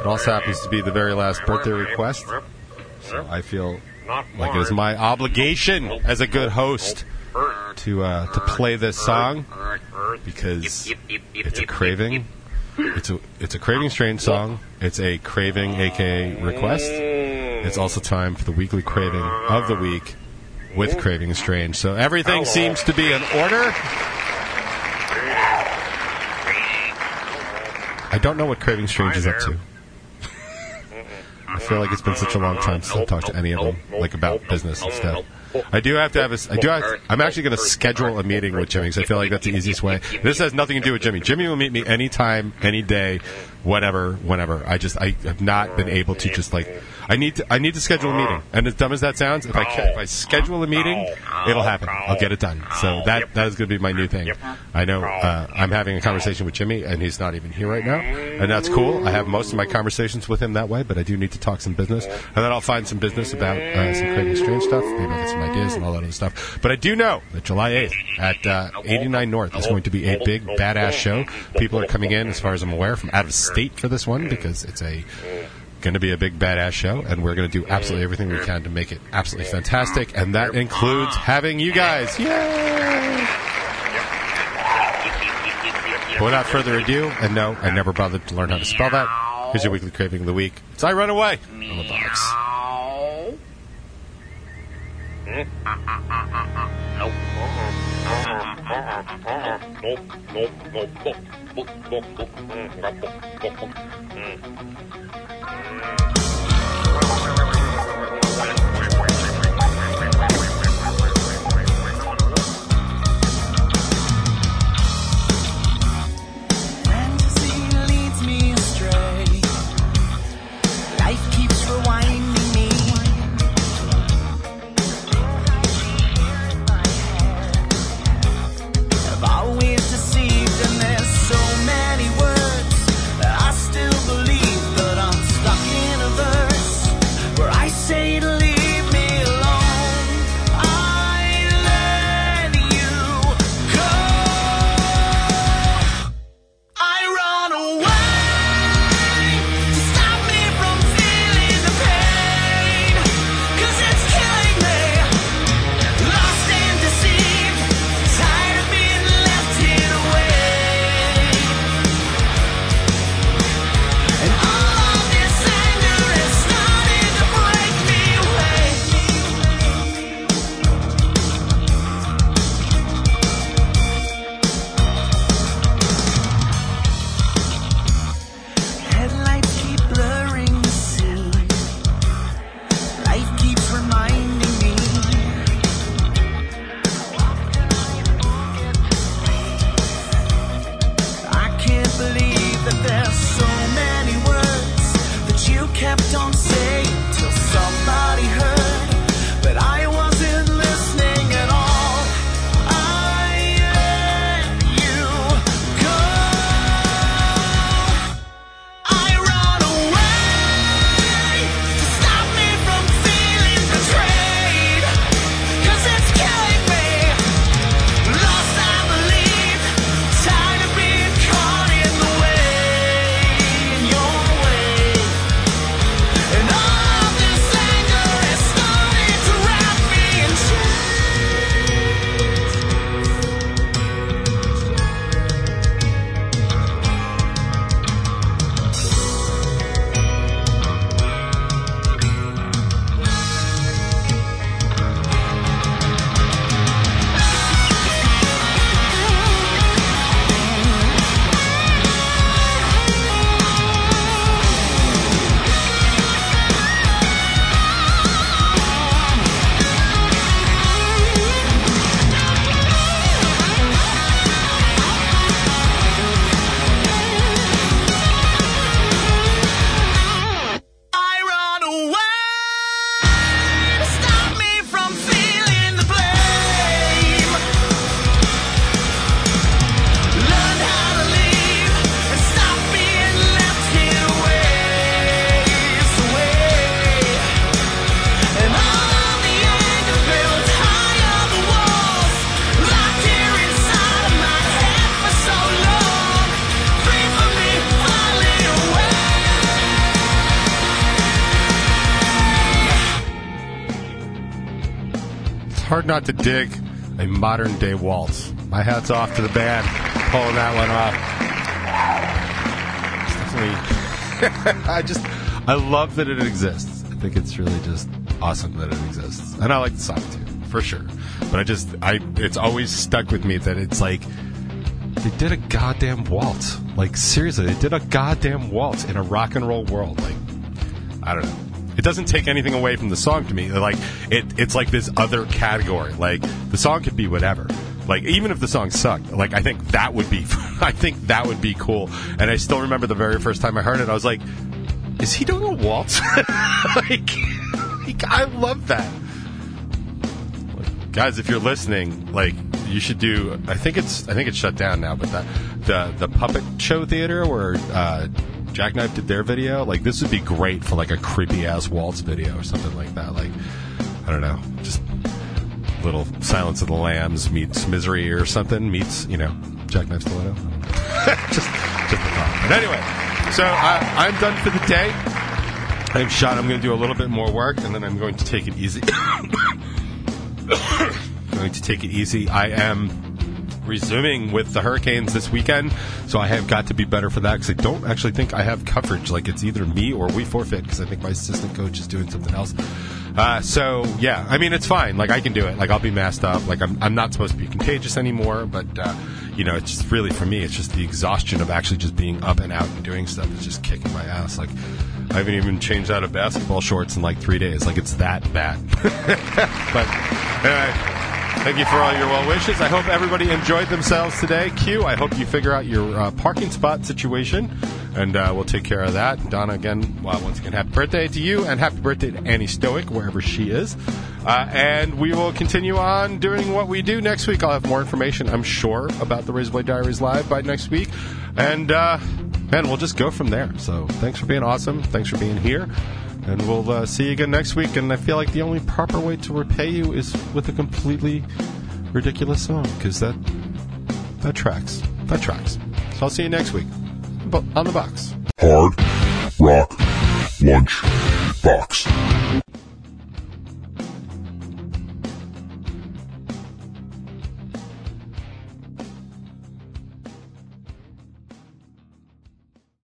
It also happens to be the very last birthday request, so I feel like it is my obligation as a good host to uh, to play this song because it's a craving. It's a it's a craving strange song. It's a craving, aka request. It's also time for the weekly craving of the week with craving strange. So everything seems to be in order. I don't know what craving strange is up to. I feel like it's been such a long time since I've talked to any of them, like about business and stuff. I do have to have a. I do. Have, I'm actually going to schedule a meeting with Jimmy because I feel like that's the easiest way. This has nothing to do with Jimmy. Jimmy will meet me anytime, any day, whatever, whenever. I just I have not been able to just like. I need to. I need to schedule a meeting. And as dumb as that sounds, if I if I schedule a meeting, it'll happen. I'll get it done. So that that is going to be my new thing. I know uh, I'm having a conversation with Jimmy, and he's not even here right now, and that's cool. I have most of my conversations with him that way, but I do need to talk some business, and then I'll find some business about uh, some craving strange stuff. Maybe I'll get some ideas and all that other stuff. But I do know that July 8th at uh, 89 North is going to be a big badass show. People are coming in, as far as I'm aware, from out of state for this one because it's a going to be a big badass show, and we're going to do absolutely everything we can to make it absolutely fantastic, and that includes having you guys. Yay! Without further ado, and no, I never bothered to learn how to spell that. Here's your weekly craving of the week. It's I Run Away on the box. Boop, boop, boop. Mm, boop, boop, boop. Mm. kept on not to dig a modern day waltz. My hat's off to the band pulling that one off. I just, I love that it exists. I think it's really just awesome that it exists, and I like the song too, for sure. But I just, I, it's always stuck with me that it's like they did a goddamn waltz. Like seriously, they did a goddamn waltz in a rock and roll world. Like I don't know. It doesn't take anything away from the song to me. Like it, it's like this other category. Like the song could be whatever. Like even if the song sucked, like I think that would be, I think that would be cool. And I still remember the very first time I heard it, I was like, "Is he doing a waltz?" like, like, I love that. Like, guys, if you're listening, like you should do. I think it's, I think it's shut down now, but the the puppet show theater where. Uh, Jackknife did their video. Like this would be great for like a creepy ass waltz video or something like that. Like I don't know, just little Silence of the Lambs meets Misery or something meets you know Jackknife Stiletto. just just a thought. But anyway, so I, I'm done for the day. I'm shot. I'm going to do a little bit more work and then I'm going to take it easy. going to take it easy. I am resuming with the Hurricanes this weekend, so I have got to be better for that because I don't actually think I have coverage. Like it's either me or we forfeit because I think my assistant coach is doing something else. Uh, so yeah, I mean it's fine. Like I can do it. Like I'll be masked up. Like I'm, I'm not supposed to be contagious anymore. But uh, you know, it's just really for me. It's just the exhaustion of actually just being up and out and doing stuff is just kicking my ass. Like I haven't even changed out of basketball shorts in like three days. Like it's that bad. but anyway. Thank you for all your well wishes. I hope everybody enjoyed themselves today. Q, I hope you figure out your uh, parking spot situation, and uh, we'll take care of that. Donna, again, well, once again, happy birthday to you, and happy birthday to Annie Stoic, wherever she is. Uh, and we will continue on doing what we do next week. I'll have more information, I'm sure, about the Razorblade Diaries live by next week. And, uh, man, we'll just go from there. So thanks for being awesome. Thanks for being here. And we'll uh, see you again next week. And I feel like the only proper way to repay you is with a completely ridiculous song because that that tracks. That tracks. So I'll see you next week on the box. Hard Rock Lunch Box.